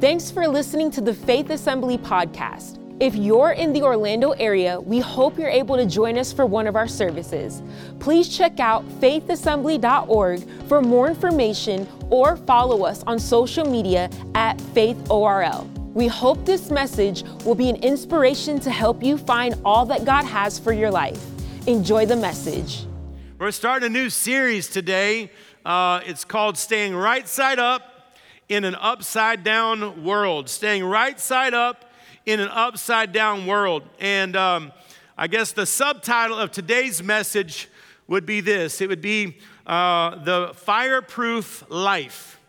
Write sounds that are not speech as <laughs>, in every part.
Thanks for listening to the Faith Assembly podcast. If you're in the Orlando area, we hope you're able to join us for one of our services. Please check out faithassembly.org for more information or follow us on social media at faithorl. We hope this message will be an inspiration to help you find all that God has for your life. Enjoy the message. We're starting a new series today. Uh, it's called Staying Right Side Up in an upside down world, staying right side up in an upside down world. And um, I guess the subtitle of today's message would be this it would be uh, the fireproof life.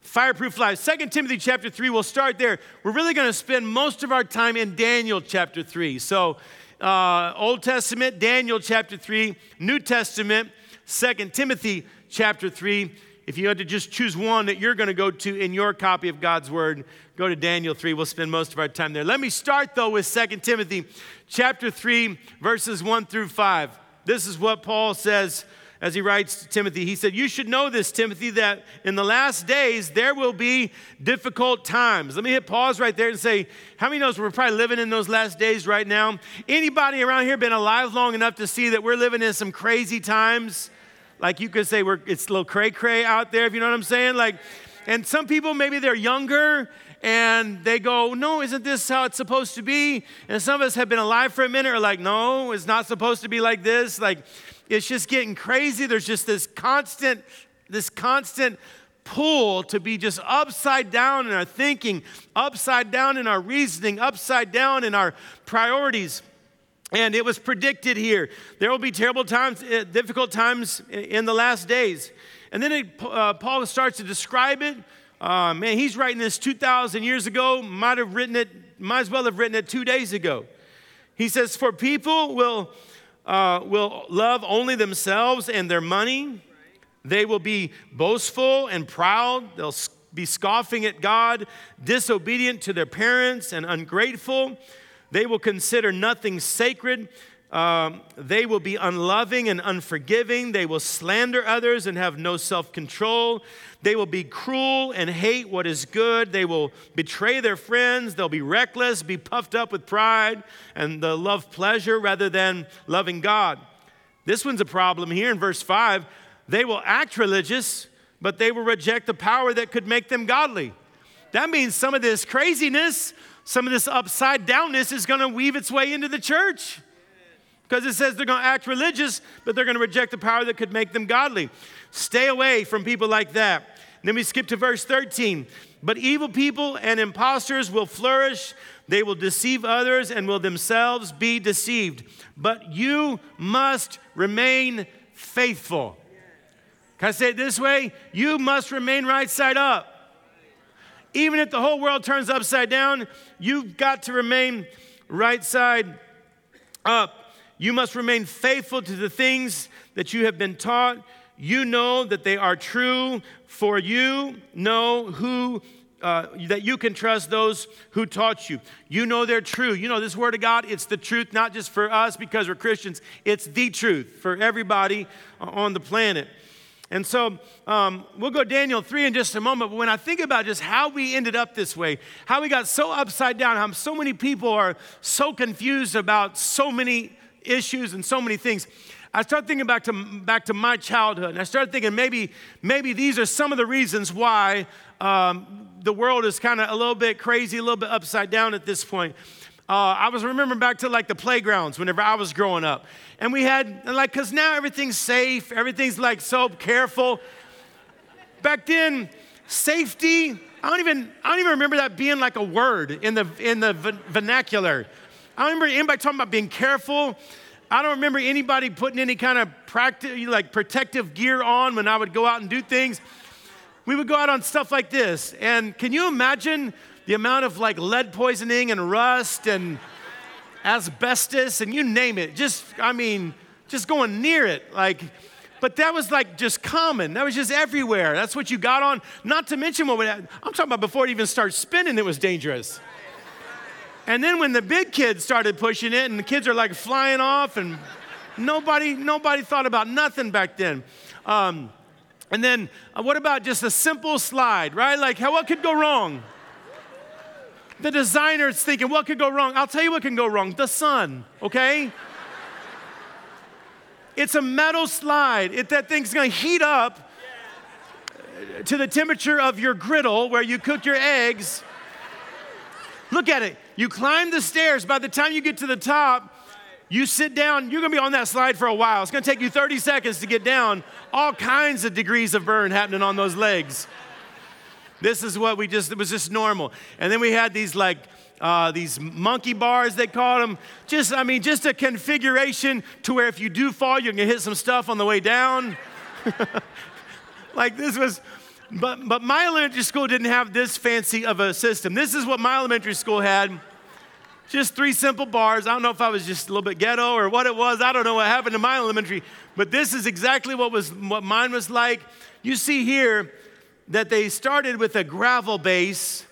Fireproof life. Second Timothy chapter 3, we'll start there. We're really going to spend most of our time in Daniel chapter 3. So, uh, Old Testament, Daniel chapter 3, New Testament, Second Timothy chapter 3. If you had to just choose one that you're going to go to in your copy of God's Word, go to Daniel 3. We'll spend most of our time there. Let me start, though, with 2 Timothy chapter 3, verses 1 through 5. This is what Paul says as he writes to Timothy. He said, You should know this, Timothy, that in the last days there will be difficult times. Let me hit pause right there and say, How many knows we're probably living in those last days right now? Anybody around here been alive long enough to see that we're living in some crazy times? Like you could say we're, it's a little cray cray out there, if you know what I'm saying. Like, and some people maybe they're younger and they go, no, isn't this how it's supposed to be? And some of us have been alive for a minute are like, no, it's not supposed to be like this. Like, it's just getting crazy. There's just this constant, this constant pull to be just upside down in our thinking, upside down in our reasoning, upside down in our priorities. And it was predicted here. There will be terrible times, eh, difficult times in the last days. And then it, uh, Paul starts to describe it. Uh, man, he's writing this 2,000 years ago. Might have written it, might as well have written it two days ago. He says, For people will, uh, will love only themselves and their money. They will be boastful and proud. They'll be scoffing at God, disobedient to their parents, and ungrateful. They will consider nothing sacred. Um, they will be unloving and unforgiving. They will slander others and have no self control. They will be cruel and hate what is good. They will betray their friends. They'll be reckless, be puffed up with pride, and they'll love pleasure rather than loving God. This one's a problem here in verse 5. They will act religious, but they will reject the power that could make them godly. That means some of this craziness, some of this upside downness is going to weave its way into the church. Because it says they're going to act religious, but they're going to reject the power that could make them godly. Stay away from people like that. Then we skip to verse 13. But evil people and impostors will flourish. They will deceive others and will themselves be deceived. But you must remain faithful. Can I say it this way? You must remain right side up. Even if the whole world turns upside down, you've got to remain right side up. You must remain faithful to the things that you have been taught. You know that they are true, for you know who. Uh, that you can trust those who taught you. You know they're true. You know this word of God, it's the truth, not just for us because we're Christians, it's the truth for everybody on the planet. And so um, we'll go Daniel 3 in just a moment. But when I think about just how we ended up this way, how we got so upside down, how so many people are so confused about so many issues and so many things. I started thinking back to, back to my childhood, and I started thinking maybe, maybe these are some of the reasons why um, the world is kind of a little bit crazy, a little bit upside down at this point. Uh, I was remembering back to like the playgrounds whenever I was growing up. And we had, like, because now everything's safe, everything's like so careful. Back then, safety, I don't even, I don't even remember that being like a word in the, in the vernacular. I don't remember anybody talking about being careful. I don't remember anybody putting any kind of practice, like protective gear on when I would go out and do things. We would go out on stuff like this. And can you imagine the amount of like lead poisoning and rust and asbestos and you name it? Just, I mean, just going near it. Like, but that was like just common. That was just everywhere. That's what you got on. Not to mention what would I'm talking about before it even started spinning, it was dangerous. And then when the big kids started pushing it, and the kids are like flying off, and nobody, nobody thought about nothing back then. Um, and then uh, what about just a simple slide, right? Like, how, what could go wrong? The designer's thinking, what could go wrong? I'll tell you what can go wrong the sun, okay? it's a metal slide. It, that thing's gonna heat up to the temperature of your griddle where you cook your eggs. Look at it. You climb the stairs. By the time you get to the top, you sit down, you're gonna be on that slide for a while. It's gonna take you 30 seconds to get down. All kinds of degrees of burn happening on those legs. This is what we just, it was just normal. And then we had these like, uh, these monkey bars, they called them. Just, I mean, just a configuration to where if you do fall, you can hit some stuff on the way down. <laughs> like this was, but, but my elementary school didn't have this fancy of a system. This is what my elementary school had. Just three simple bars. I don't know if I was just a little bit ghetto or what it was. I don't know what happened to my elementary, but this is exactly what was what mine was like. You see here that they started with a gravel base,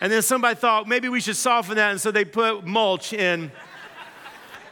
and then somebody thought maybe we should soften that, and so they put mulch in.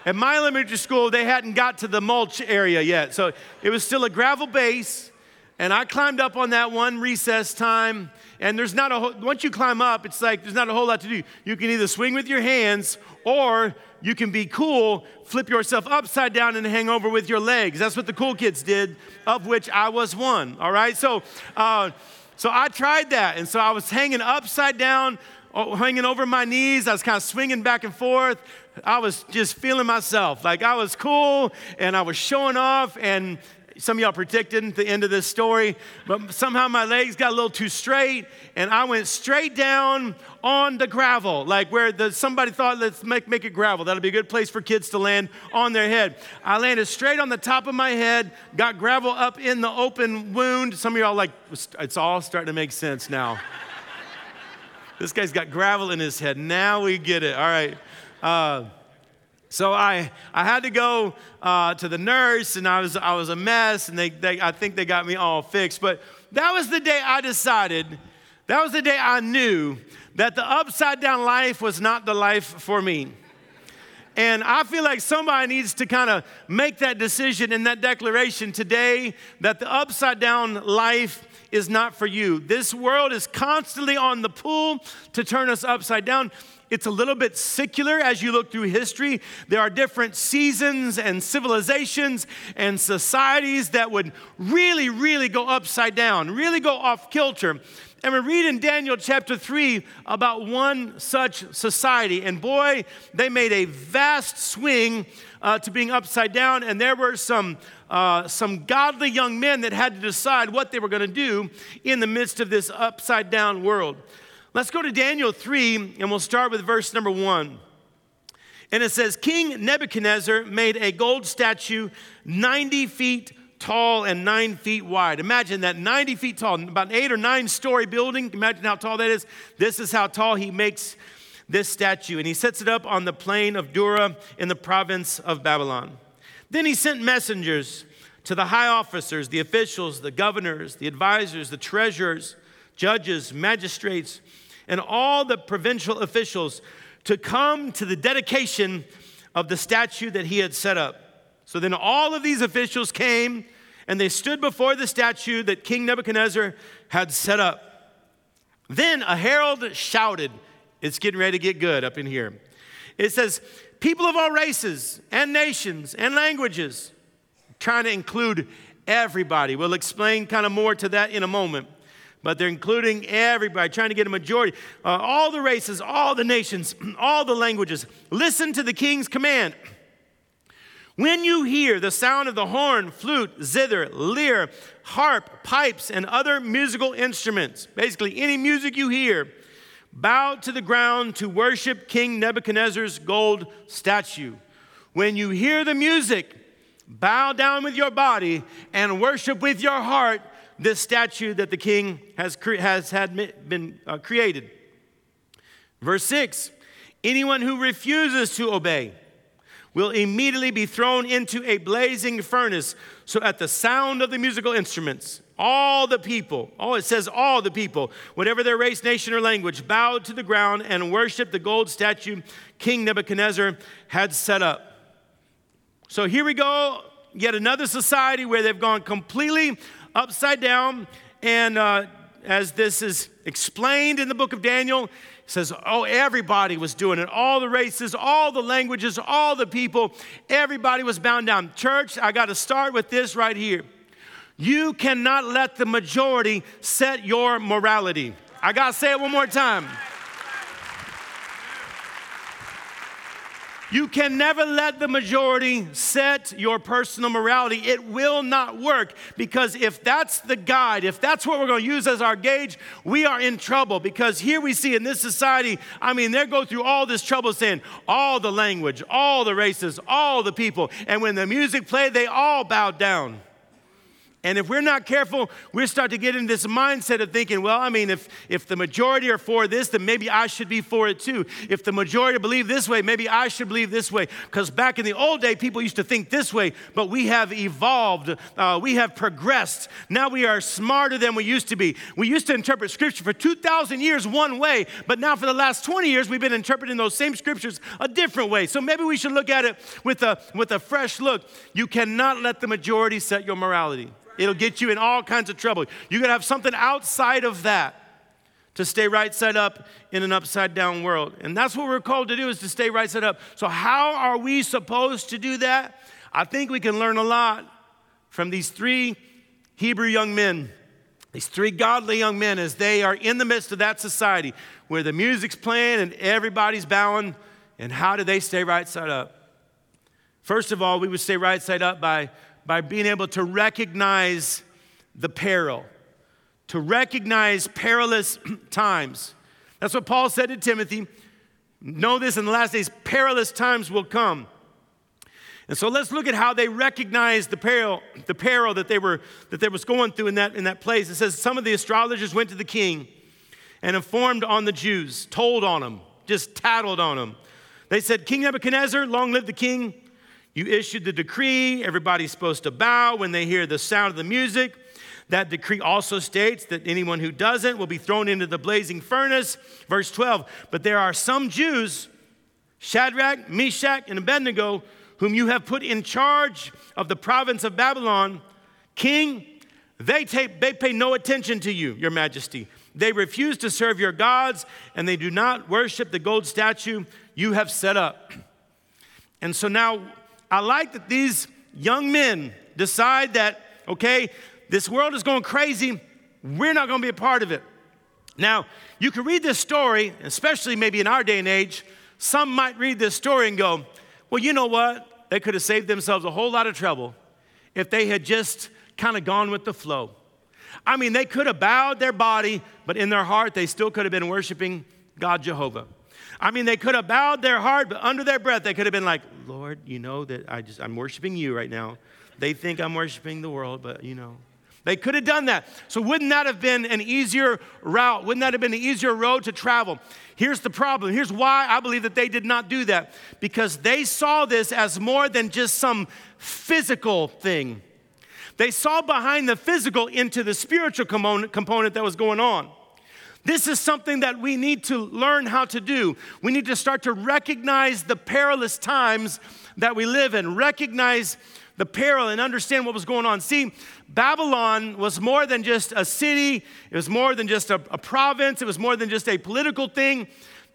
At my elementary school, they hadn't got to the mulch area yet, so it was still a gravel base. And I climbed up on that one recess time, and there's not a whole, once you climb up, it's like there's not a whole lot to do. You can either swing with your hands or you can be cool, flip yourself upside down and hang over with your legs. That's what the cool kids did, of which I was one. All right, so uh, so I tried that, and so I was hanging upside down, hanging over my knees. I was kind of swinging back and forth. I was just feeling myself like I was cool, and I was showing off, and some of y'all predicted the end of this story, but somehow my legs got a little too straight, and I went straight down on the gravel, like where the, somebody thought, let's make, make it gravel. That'll be a good place for kids to land on their head. I landed straight on the top of my head, got gravel up in the open wound. Some of y'all like, it's all starting to make sense now. <laughs> this guy's got gravel in his head. Now we get it. All right. Uh, so I, I had to go uh, to the nurse, and I was, I was a mess, and they, they, I think they got me all fixed. But that was the day I decided, that was the day I knew that the upside down life was not the life for me. And I feel like somebody needs to kind of make that decision and that declaration today that the upside down life is not for you. This world is constantly on the pull to turn us upside down. It's a little bit secular as you look through history. There are different seasons and civilizations and societies that would really, really go upside down, really go off kilter. And we read in Daniel chapter 3 about one such society. And boy, they made a vast swing uh, to being upside down. And there were some, uh, some godly young men that had to decide what they were going to do in the midst of this upside down world. Let's go to Daniel 3, and we'll start with verse number 1. And it says King Nebuchadnezzar made a gold statue 90 feet tall and nine feet wide. Imagine that 90 feet tall, about an eight or nine story building. Imagine how tall that is. This is how tall he makes this statue. And he sets it up on the plain of Dura in the province of Babylon. Then he sent messengers to the high officers, the officials, the governors, the advisors, the treasurers, judges, magistrates, and all the provincial officials to come to the dedication of the statue that he had set up. So then all of these officials came and they stood before the statue that King Nebuchadnezzar had set up. Then a herald shouted, It's getting ready to get good up in here. It says, People of all races and nations and languages, trying to include everybody. We'll explain kind of more to that in a moment but they're including everybody, trying to get a majority. Uh, all the races, all the nations, <clears throat> all the languages. Listen to the king's command. When you hear the sound of the horn, flute, zither, lyre, harp, pipes, and other musical instruments, basically any music you hear, bow to the ground to worship King Nebuchadnezzar's gold statue. When you hear the music, bow down with your body and worship with your heart this statue that the king has, cre- has had been uh, created. Verse 6 Anyone who refuses to obey will immediately be thrown into a blazing furnace. So, at the sound of the musical instruments, all the people, oh, it says all the people, whatever their race, nation, or language, bowed to the ground and worshiped the gold statue King Nebuchadnezzar had set up. So, here we go, yet another society where they've gone completely upside down. And uh, as this is explained in the book of Daniel. Says, oh, everybody was doing it. All the races, all the languages, all the people, everybody was bound down. Church, I got to start with this right here. You cannot let the majority set your morality. I got to say it one more time. You can never let the majority set your personal morality. It will not work because if that's the guide, if that's what we're going to use as our gauge, we are in trouble because here we see in this society, I mean, they go through all this trouble saying all the language, all the races, all the people. And when the music played, they all bowed down. And if we're not careful, we start to get in this mindset of thinking, well, I mean, if, if the majority are for this, then maybe I should be for it too. If the majority believe this way, maybe I should believe this way. Because back in the old day, people used to think this way, but we have evolved, uh, we have progressed. Now we are smarter than we used to be. We used to interpret scripture for 2,000 years one way, but now for the last 20 years, we've been interpreting those same scriptures a different way. So maybe we should look at it with a, with a fresh look. You cannot let the majority set your morality. It'll get you in all kinds of trouble. You gotta have something outside of that to stay right side up in an upside down world. And that's what we're called to do is to stay right side up. So how are we supposed to do that? I think we can learn a lot from these three Hebrew young men. These three godly young men as they are in the midst of that society where the music's playing and everybody's bowing and how do they stay right side up? First of all, we would stay right side up by by being able to recognize the peril, to recognize perilous <clears throat> times. That's what Paul said to Timothy. Know this in the last days, perilous times will come. And so let's look at how they recognized the peril, the peril that they were that they was going through in that, in that place. It says some of the astrologers went to the king and informed on the Jews, told on them, just tattled on them. They said, King Nebuchadnezzar, long live the king. You issued the decree, everybody's supposed to bow when they hear the sound of the music. That decree also states that anyone who doesn't will be thrown into the blazing furnace. Verse 12, but there are some Jews, Shadrach, Meshach, and Abednego, whom you have put in charge of the province of Babylon. King, they, take, they pay no attention to you, your majesty. They refuse to serve your gods, and they do not worship the gold statue you have set up. And so now I like that these young men decide that, okay, this world is going crazy. We're not going to be a part of it. Now, you can read this story, especially maybe in our day and age. Some might read this story and go, well, you know what? They could have saved themselves a whole lot of trouble if they had just kind of gone with the flow. I mean, they could have bowed their body, but in their heart, they still could have been worshiping God Jehovah. I mean, they could have bowed their heart, but under their breath, they could have been like, Lord, you know that I just, I'm worshiping you right now. They think I'm worshiping the world, but you know. They could have done that. So, wouldn't that have been an easier route? Wouldn't that have been an easier road to travel? Here's the problem. Here's why I believe that they did not do that because they saw this as more than just some physical thing. They saw behind the physical into the spiritual component that was going on. This is something that we need to learn how to do. We need to start to recognize the perilous times that we live in, recognize the peril and understand what was going on. See, Babylon was more than just a city, it was more than just a, a province, it was more than just a political thing.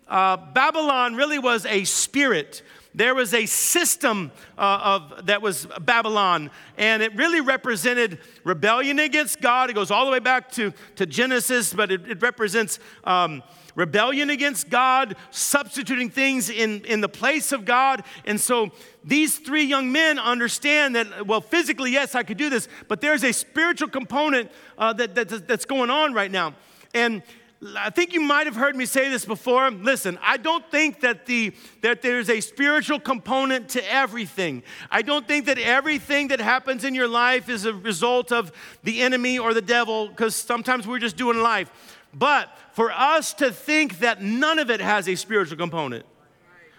Uh, Babylon really was a spirit there was a system uh, of that was Babylon, and it really represented rebellion against God. It goes all the way back to, to Genesis, but it, it represents um, rebellion against God, substituting things in, in the place of God. And so these three young men understand that, well, physically, yes, I could do this, but there's a spiritual component uh, that, that, that's going on right now. And I think you might have heard me say this before. Listen, I don't think that, the, that there's a spiritual component to everything. I don't think that everything that happens in your life is a result of the enemy or the devil, because sometimes we're just doing life. But for us to think that none of it has a spiritual component,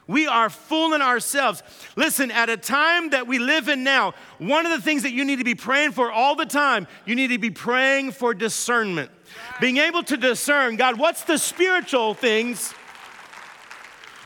we are fooling ourselves. Listen, at a time that we live in now, one of the things that you need to be praying for all the time, you need to be praying for discernment. Being able to discern, God, what's the spiritual things?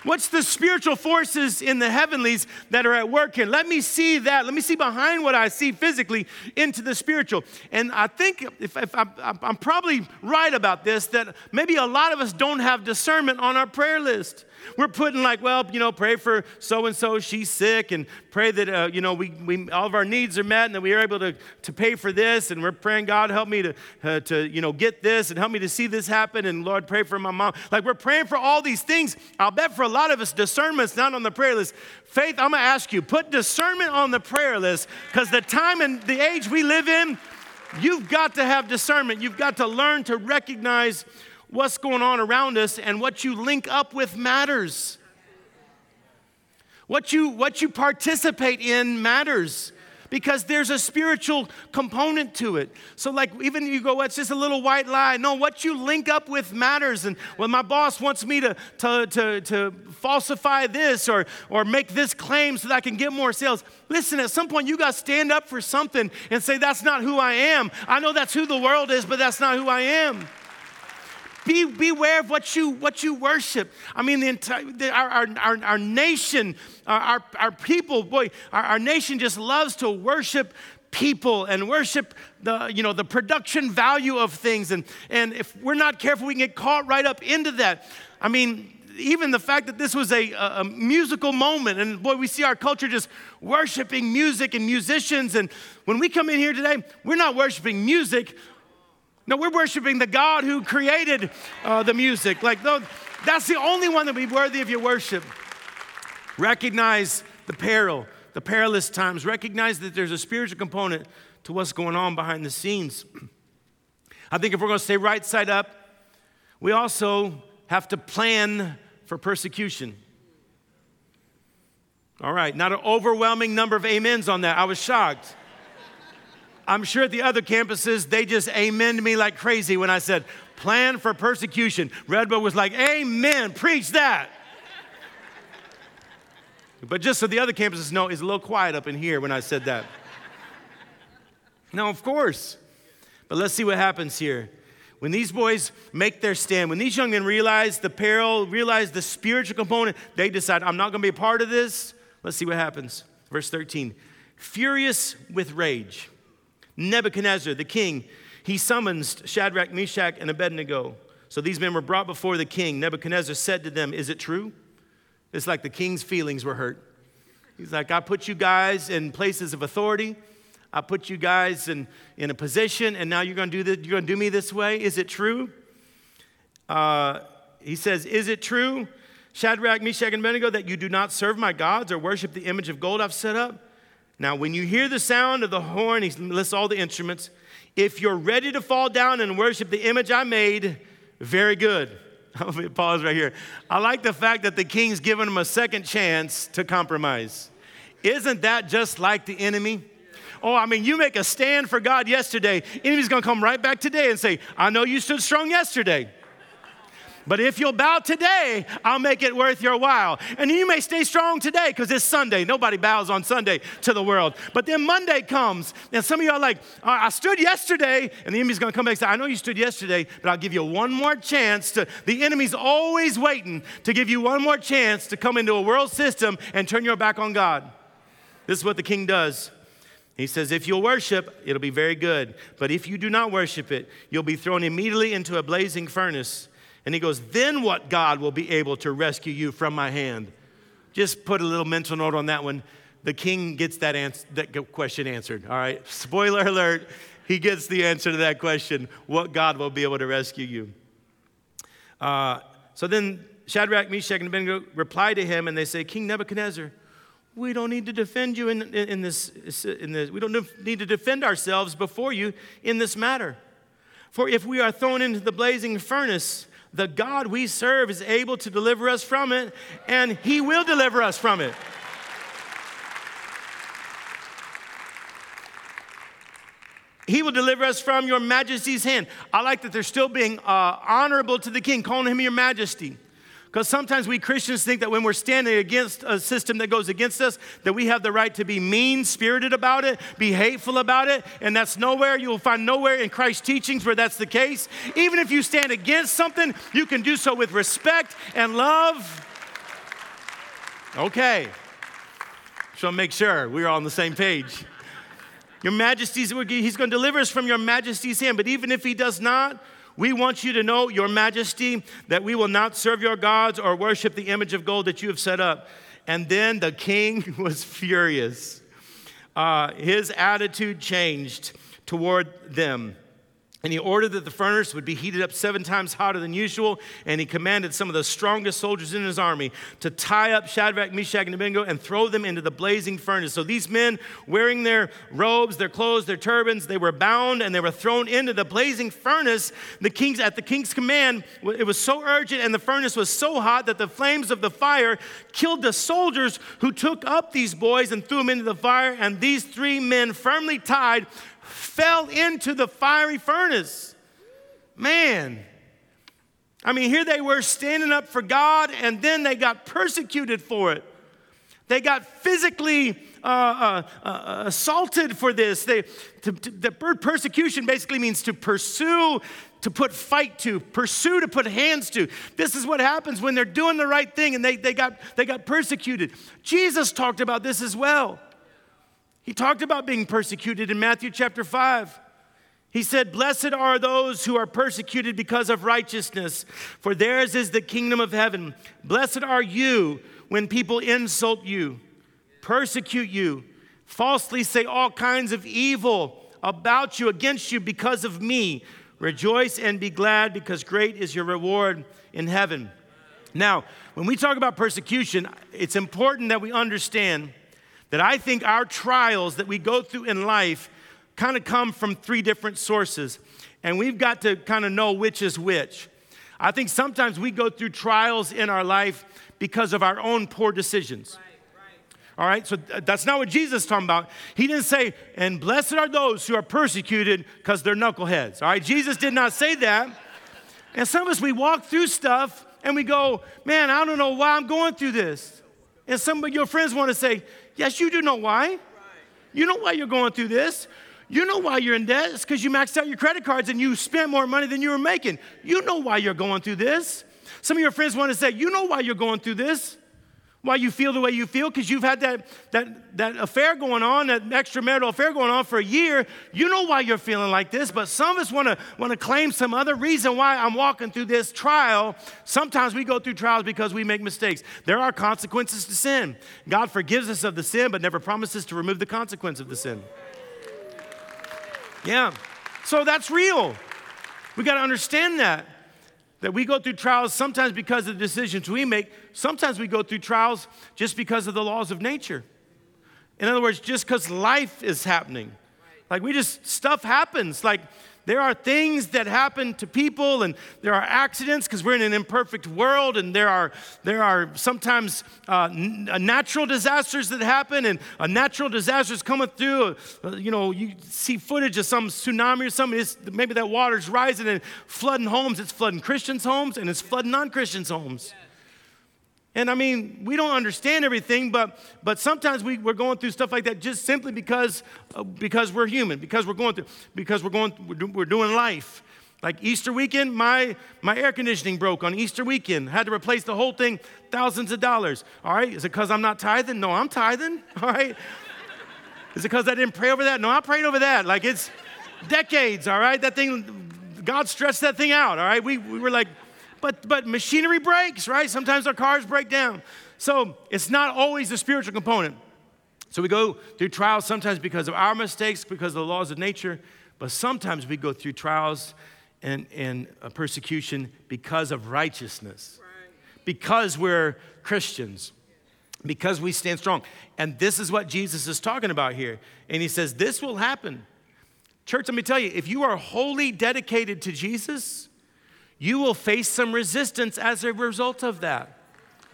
What's the spiritual forces in the heavenlies that are at work here? Let me see that. Let me see behind what I see physically into the spiritual. And I think if, if I'm, I'm probably right about this, that maybe a lot of us don't have discernment on our prayer list. We're putting like, well, you know, pray for so and so, she's sick, and pray that, uh, you know, we, we, all of our needs are met and that we are able to, to pay for this. And we're praying, God, help me to, uh, to, you know, get this and help me to see this happen. And Lord, pray for my mom. Like we're praying for all these things. I'll bet for a lot of us, discernment's not on the prayer list. Faith, I'm going to ask you, put discernment on the prayer list because the time and the age we live in, you've got to have discernment. You've got to learn to recognize what's going on around us and what you link up with matters. What you, what you participate in matters because there's a spiritual component to it. So, like, even you go, it's just a little white lie. No, what you link up with matters. And when my boss wants me to, to, to, to falsify this or, or make this claim so that I can get more sales, listen, at some point you got to stand up for something and say, that's not who I am. I know that's who the world is, but that's not who I am. Be, beware of what you, what you worship. I mean, the entire, the, our, our, our nation, our, our people, boy, our, our nation just loves to worship people and worship the, you know, the production value of things. And, and if we're not careful, we can get caught right up into that. I mean, even the fact that this was a, a, musical moment, and boy, we see our culture just worshiping music and musicians. And when we come in here today, we're not worshiping music, no, we're worshiping the God who created uh, the music. Like, that's the only one that would be worthy of your worship. Recognize the peril, the perilous times. Recognize that there's a spiritual component to what's going on behind the scenes. <clears throat> I think if we're going to stay right side up, we also have to plan for persecution. All right, not an overwhelming number of amens on that. I was shocked. I'm sure at the other campuses, they just amen me like crazy when I said, plan for persecution. Redwood was like, amen, preach that. but just so the other campuses know, it's a little quiet up in here when I said that. now, of course. But let's see what happens here. When these boys make their stand, when these young men realize the peril, realize the spiritual component, they decide, I'm not going to be a part of this. Let's see what happens. Verse 13 Furious with rage. Nebuchadnezzar, the king, he summons Shadrach, Meshach, and Abednego. So these men were brought before the king. Nebuchadnezzar said to them, Is it true? It's like the king's feelings were hurt. He's like, I put you guys in places of authority. I put you guys in, in a position, and now you're going to do this, you're going to do me this way. Is it true? Uh, he says, Is it true, Shadrach, Meshach, and Abednego, that you do not serve my gods or worship the image of gold I've set up? Now, when you hear the sound of the horn, he lists all the instruments. If you're ready to fall down and worship the image I made, very good. <laughs> Pause right here. I like the fact that the king's given him a second chance to compromise. Isn't that just like the enemy? Oh, I mean, you make a stand for God yesterday, enemy's to come right back today and say, I know you stood strong yesterday. But if you'll bow today, I'll make it worth your while. And you may stay strong today because it's Sunday. Nobody bows on Sunday to the world. But then Monday comes, and some of you are like, I stood yesterday, and the enemy's going to come back and say, I know you stood yesterday, but I'll give you one more chance to. The enemy's always waiting to give you one more chance to come into a world system and turn your back on God. This is what the king does. He says, If you'll worship, it'll be very good. But if you do not worship it, you'll be thrown immediately into a blazing furnace. And he goes, Then what God will be able to rescue you from my hand? Just put a little mental note on that one. The king gets that, answer, that question answered. All right. <laughs> Spoiler alert, he gets the answer to that question what God will be able to rescue you. Uh, so then Shadrach, Meshach, and Abednego reply to him and they say, King Nebuchadnezzar, we don't need to defend you in, in, in, this, in this. We don't need to defend ourselves before you in this matter. For if we are thrown into the blazing furnace, the God we serve is able to deliver us from it, and He will deliver us from it. He will deliver us from your majesty's hand. I like that they're still being uh, honorable to the king, calling him your majesty. Because sometimes we Christians think that when we're standing against a system that goes against us, that we have the right to be mean spirited about it, be hateful about it, and that's nowhere. You will find nowhere in Christ's teachings where that's the case. Even if you stand against something, you can do so with respect and love. Okay. So make sure we're all on the same page. Your majesty's, he's going to deliver us from your majesty's hand. But even if he does not, we want you to know, Your Majesty, that we will not serve your gods or worship the image of gold that you have set up. And then the king <laughs> was furious. Uh, his attitude changed toward them. And he ordered that the furnace would be heated up seven times hotter than usual. And he commanded some of the strongest soldiers in his army to tie up Shadrach, Meshach, and Abednego and throw them into the blazing furnace. So these men, wearing their robes, their clothes, their turbans, they were bound and they were thrown into the blazing furnace. The king's, at the king's command, it was so urgent and the furnace was so hot that the flames of the fire killed the soldiers who took up these boys and threw them into the fire. And these three men, firmly tied, fell into the fiery furnace. Man. I mean, here they were standing up for God, and then they got persecuted for it. They got physically uh, uh, uh, assaulted for this. They, to, to, the word persecution basically means to pursue, to put fight to, pursue to put hands to. This is what happens when they're doing the right thing and they, they, got, they got persecuted. Jesus talked about this as well. He talked about being persecuted in Matthew chapter 5. He said, Blessed are those who are persecuted because of righteousness, for theirs is the kingdom of heaven. Blessed are you when people insult you, persecute you, falsely say all kinds of evil about you, against you, because of me. Rejoice and be glad, because great is your reward in heaven. Now, when we talk about persecution, it's important that we understand that I think our trials that we go through in life kind of come from three different sources, and we've got to kind of know which is which. I think sometimes we go through trials in our life because of our own poor decisions. All right, so that's not what Jesus is talking about. He didn't say, and blessed are those who are persecuted because they're knuckleheads. All right, Jesus did not say that. And some of us, we walk through stuff and we go, man, I don't know why I'm going through this. And some of your friends want to say, Yes, you do know why. You know why you're going through this. You know why you're in debt. It's because you maxed out your credit cards and you spent more money than you were making. You know why you're going through this. Some of your friends want to say, You know why you're going through this why you feel the way you feel because you've had that, that, that affair going on, that extramarital affair going on for a year. You know why you're feeling like this, but some of us want to want to claim some other reason why I'm walking through this trial. Sometimes we go through trials because we make mistakes. There are consequences to sin. God forgives us of the sin, but never promises to remove the consequence of the sin. Yeah. So that's real. We got to understand that that we go through trials sometimes because of the decisions we make, sometimes we go through trials just because of the laws of nature. In other words, just because life is happening. Like we just, stuff happens. Like there are things that happen to people, and there are accidents because we're in an imperfect world, and there are, there are sometimes uh, n- uh, natural disasters that happen, and a natural disaster is coming through. Uh, you know, you see footage of some tsunami or something, maybe that water's rising and flooding homes. It's flooding Christians' homes, and it's flooding non Christians' homes. And I mean, we don't understand everything, but, but sometimes we, we're going through stuff like that just simply because, uh, because we're human, because we're going through, because we're going, we're, do, we're doing life. Like Easter weekend, my, my air conditioning broke on Easter weekend. Had to replace the whole thing, thousands of dollars. All right, is it because I'm not tithing? No, I'm tithing. <laughs> All right. Is it because I didn't pray over that? No, I prayed over that. Like it's decades, all right? That thing, God stretched that thing out, all right? We, we were like, but, but machinery breaks, right? Sometimes our cars break down. So it's not always the spiritual component. So we go through trials sometimes because of our mistakes, because of the laws of nature, but sometimes we go through trials and, and uh, persecution because of righteousness, because we're Christians, because we stand strong. And this is what Jesus is talking about here. And he says, This will happen. Church, let me tell you, if you are wholly dedicated to Jesus, you will face some resistance as a result of that.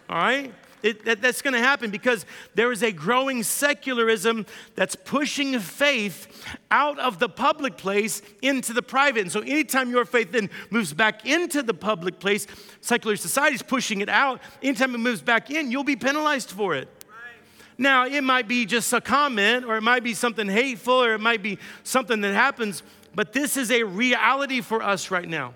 All right? It, that, that's going to happen because there is a growing secularism that's pushing faith out of the public place into the private. And so, anytime your faith then moves back into the public place, secular society is pushing it out. Anytime it moves back in, you'll be penalized for it. Now, it might be just a comment, or it might be something hateful, or it might be something that happens, but this is a reality for us right now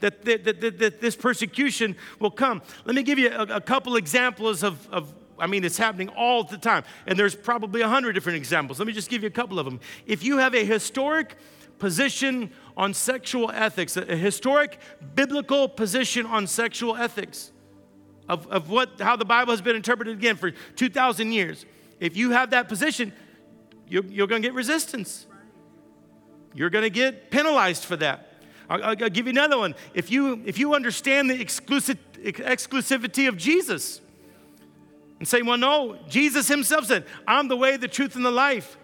that, that, that, that, this persecution will come. Let me give you a, a couple examples of, of, I mean, it's happening all the time. And there's probably a hundred different examples. Let me just give you a couple of them. If you have a historic position on sexual ethics, a historic biblical position on sexual ethics, of, of what, how the Bible has been interpreted again for 2,000 years, if you have that position, you're, you're going to get resistance. You're going to get penalized for that. I'll, I'll, give you another one. If you, if you understand the exclusive, exclusivity of Jesus and say, well, no, Jesus himself said, I'm the way, the truth, and the life.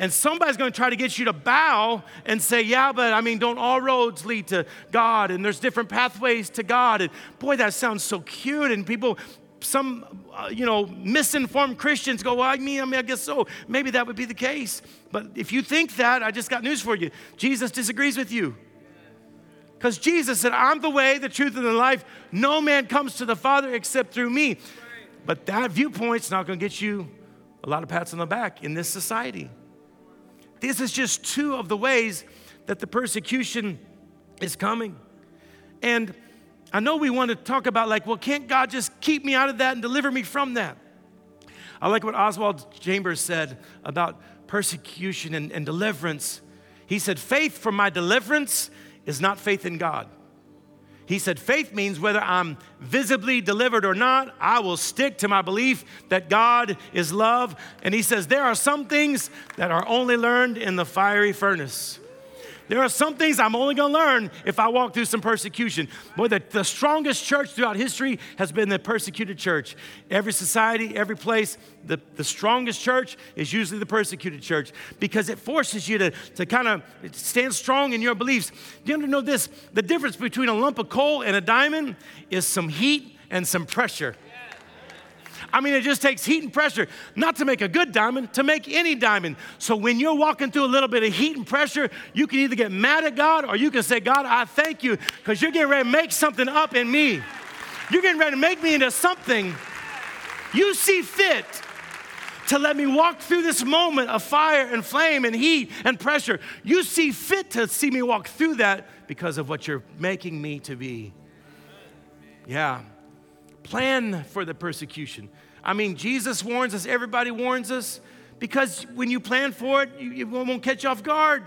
And somebody's going to try to get you to bow and say, yeah, but I mean, don't all roads lead to God? And there's different pathways to God. And boy, that sounds so cute. And people, some, uh, you know, misinformed Christians go, well, I mean, I mean, I guess so. Maybe that would be the case. But if you think that, I just got news for you. Jesus disagrees with you. Because Jesus said, I'm the way, the truth, and the life. No man comes to the Father except through me. But that viewpoint's not going to get you a lot of pats on the back in this society. This is just two of the ways that the persecution is coming. And I know we want to talk about, like, well, can't God just keep me out of that and deliver me from that? I like what Oswald Chambers said about persecution and, and deliverance. He said, Faith for my deliverance is not faith in God. He said, faith means whether I'm visibly delivered or not, I will stick to my belief that God is love. And he says, there are some things that are only learned in the fiery furnace. There are some things I'm only gonna learn if I walk through some persecution. Boy, the, the strongest church throughout history has been the persecuted church. Every society, every place, the, the strongest church is usually the persecuted church because it forces you to, to kind of stand strong in your beliefs. You ever know this? The difference between a lump of coal and a diamond is some heat and some pressure. I mean, it just takes heat and pressure, not to make a good diamond, to make any diamond. So when you're walking through a little bit of heat and pressure, you can either get mad at God or you can say, God, I thank you because you're getting ready to make something up in me. You're getting ready to make me into something you see fit to let me walk through this moment of fire and flame and heat and pressure. You see fit to see me walk through that because of what you're making me to be. Yeah. Plan for the persecution. I mean, Jesus warns us, everybody warns us, because when you plan for it, you, it won't catch you off guard.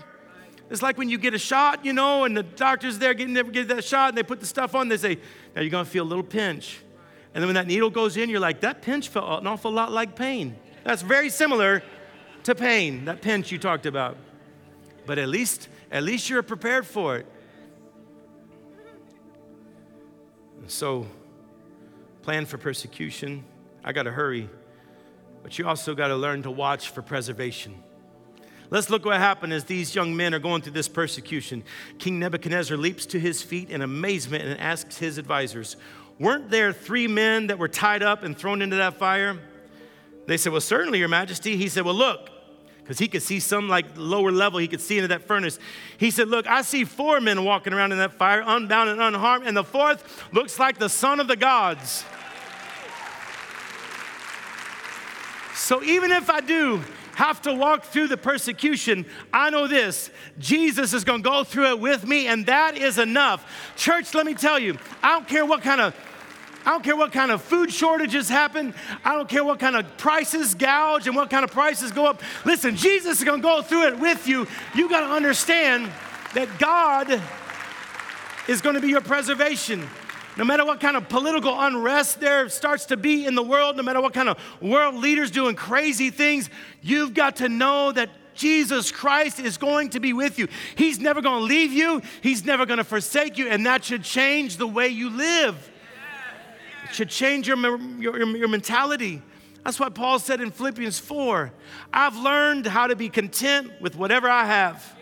It's like when you get a shot, you know, and the doctor's there getting never get that shot, and they put the stuff on. They say, "Now you're gonna feel a little pinch," and then when that needle goes in, you're like, "That pinch felt an awful lot like pain." That's very similar to pain. That pinch you talked about, but at least, at least you're prepared for it. So plan for persecution. I got to hurry. But you also got to learn to watch for preservation. Let's look what happened as these young men are going through this persecution. King Nebuchadnezzar leaps to his feet in amazement and asks his advisors, Weren't there three men that were tied up and thrown into that fire? They said, Well, certainly, Your Majesty. He said, Well, look, because he could see some like lower level, he could see into that furnace. He said, Look, I see four men walking around in that fire, unbound and unharmed, and the fourth looks like the son of the gods. So even if I do have to walk through the persecution, I know this Jesus is gonna go through it with me, and that is enough. Church, let me tell you, I don't care what kind of I don't care what kind of food shortages happen. I don't care what kind of prices gouge and what kind of prices go up. Listen, Jesus is going to go through it with you. You got to understand that God is going to be your preservation. No matter what kind of political unrest there starts to be in the world, no matter what kind of world leaders doing crazy things, you've got to know that Jesus Christ is going to be with you. He's never going to leave you, He's never going to forsake you, and that should change the way you live should change your, your, your mentality. That's what Paul said in Philippians 4. I've learned how to be content with whatever I have.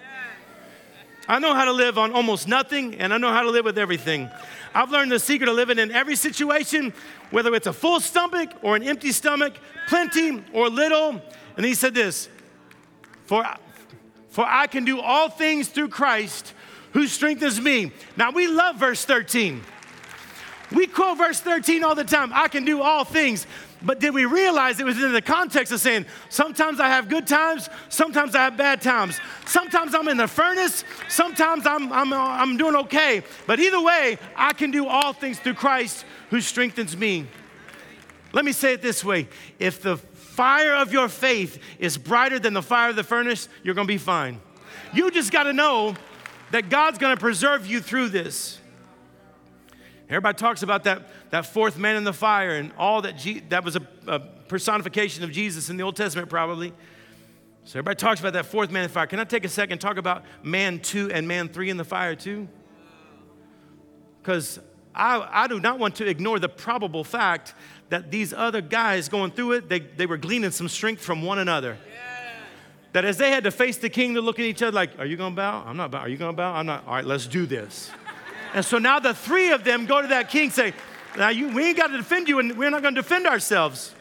I know how to live on almost nothing, and I know how to live with everything. I've learned the secret of living in every situation, whether it's a full stomach or an empty stomach, plenty or little. And he said this For, for I can do all things through Christ who strengthens me. Now, we love verse 13. We quote verse 13 all the time I can do all things. But did we realize it was in the context of saying, sometimes I have good times, sometimes I have bad times. Sometimes I'm in the furnace, sometimes I'm, I'm, uh, I'm doing okay. But either way, I can do all things through Christ who strengthens me. Let me say it this way if the fire of your faith is brighter than the fire of the furnace, you're gonna be fine. You just gotta know that God's gonna preserve you through this. Everybody talks about that, that fourth man in the fire and all that, Je- that was a, a personification of Jesus in the Old Testament, probably. So everybody talks about that fourth man in the fire. Can I take a second and talk about man two and man three in the fire too? Because I, I do not want to ignore the probable fact that these other guys going through it, they, they were gleaning some strength from one another. That as they had to face the king, to look at each other like, Are you gonna bow? I'm not bow. Are you gonna bow? I'm not. All right, let's do this. And so now the three of them go to that king, say, Now you, we ain't got to defend you, and we're not gonna defend ourselves.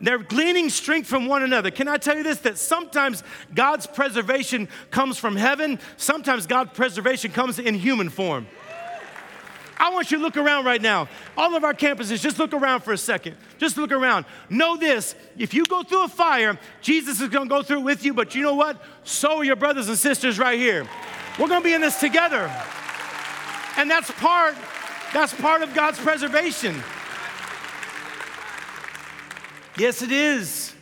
They're gleaning strength from one another. Can I tell you this? That sometimes God's preservation comes from heaven, sometimes God's preservation comes in human form. I want you to look around right now. All of our campuses, just look around for a second. Just look around. Know this if you go through a fire, Jesus is gonna go through it with you, but you know what? So are your brothers and sisters right here. We're gonna be in this together. And that's part, that's part of God's preservation. Yes, it is.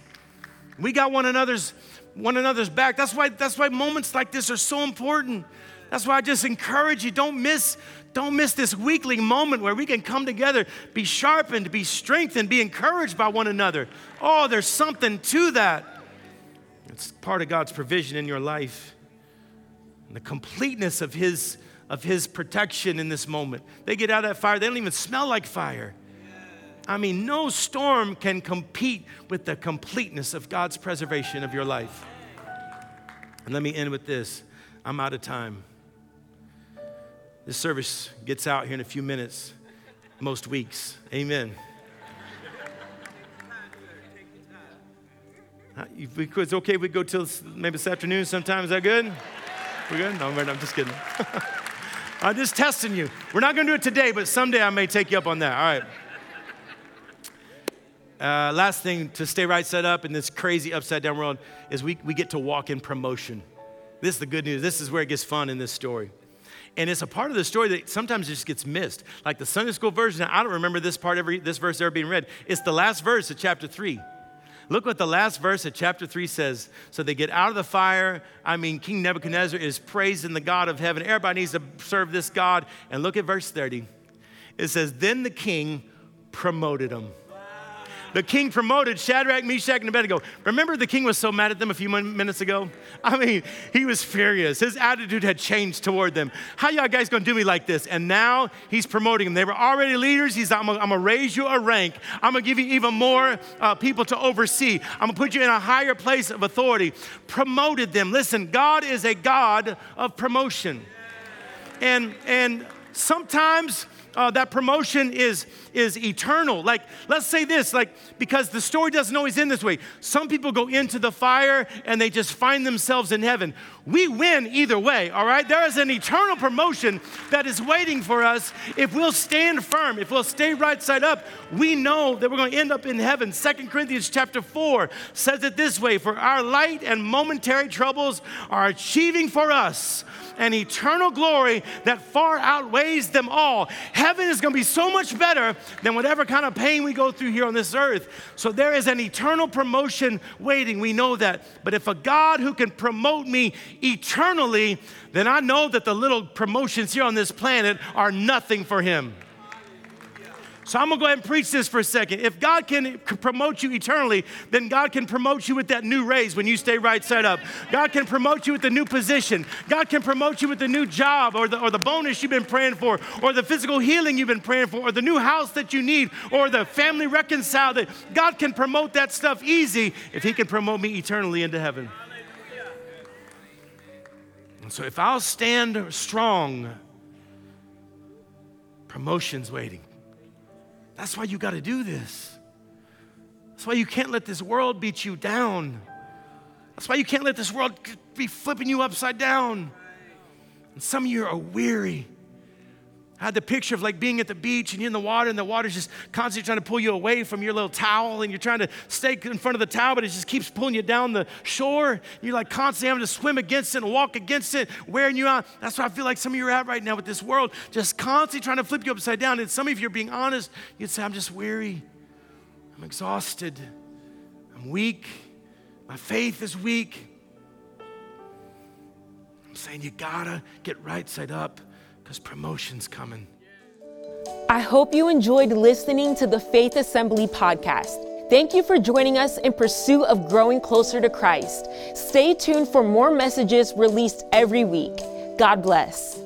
We got one another's one another's back. That's why that's why moments like this are so important. That's why I just encourage you don't miss don't miss this weekly moment where we can come together, be sharpened, be strengthened, be encouraged by one another. Oh, there's something to that. It's part of God's provision in your life. And the completeness of his of his protection in this moment. They get out of that fire, they don't even smell like fire. I mean, no storm can compete with the completeness of God's preservation of your life. And let me end with this I'm out of time. This service gets out here in a few minutes, most weeks. Amen. Uh, if we could, it's okay if we go till maybe this afternoon sometime. Is that good? We're good? No, I'm just kidding. <laughs> I'm just testing you. We're not going to do it today, but someday I may take you up on that. All right. Uh, last thing to stay right set up in this crazy upside down world is we, we get to walk in promotion. This is the good news. This is where it gets fun in this story. And it's a part of the story that sometimes just gets missed. Like the Sunday school version, I don't remember this part every this verse ever being read. It's the last verse of chapter three. Look what the last verse of chapter 3 says. So they get out of the fire. I mean, King Nebuchadnezzar is praising the God of heaven. Everybody needs to serve this God. And look at verse 30. It says, Then the king promoted him the king promoted Shadrach, Meshach, and Abednego. Remember, the king was so mad at them a few minutes ago? I mean, he was furious. His attitude had changed toward them. How y'all guys gonna do me like this? And now he's promoting them. They were already leaders. He's I'm gonna, I'm gonna raise you a rank. I'm gonna give you even more uh, people to oversee. I'm gonna put you in a higher place of authority. Promoted them. Listen, God is a God of promotion. And, and sometimes uh, that promotion is, is eternal. Like, let's say this, like, because the story doesn't always end this way. Some people go into the fire and they just find themselves in heaven. We win either way, all right? There is an eternal promotion that is waiting for us if we'll stand firm, if we'll stay right side up. We know that we're going to end up in heaven. Second Corinthians chapter 4 says it this way For our light and momentary troubles are achieving for us an eternal glory that far outweighs them all. Heaven is going to be so much better than whatever kind of pain we go through here on this earth. So there is an eternal promotion waiting. We know that. But if a God who can promote me eternally, then I know that the little promotions here on this planet are nothing for him. So I'm gonna go ahead and preach this for a second. If God can promote you eternally, then God can promote you with that new raise when you stay right side up. God can promote you with the new position. God can promote you with the new job or the, or the bonus you've been praying for, or the physical healing you've been praying for, or the new house that you need, or the family reconciled. God can promote that stuff easy if He can promote me eternally into heaven. And so if I'll stand strong, promotion's waiting. That's why you got to do this. That's why you can't let this world beat you down. That's why you can't let this world be flipping you upside down. And some of you are weary. I had the picture of like being at the beach and you're in the water and the water's just constantly trying to pull you away from your little towel and you're trying to stay in front of the towel, but it just keeps pulling you down the shore. You're like constantly having to swim against it and walk against it, wearing you out. That's why I feel like some of you are at right now with this world, just constantly trying to flip you upside down. And some of you are being honest, you'd say, I'm just weary. I'm exhausted. I'm weak. My faith is weak. I'm saying you gotta get right side up because promotion's coming. I hope you enjoyed listening to the Faith Assembly podcast. Thank you for joining us in pursuit of growing closer to Christ. Stay tuned for more messages released every week. God bless.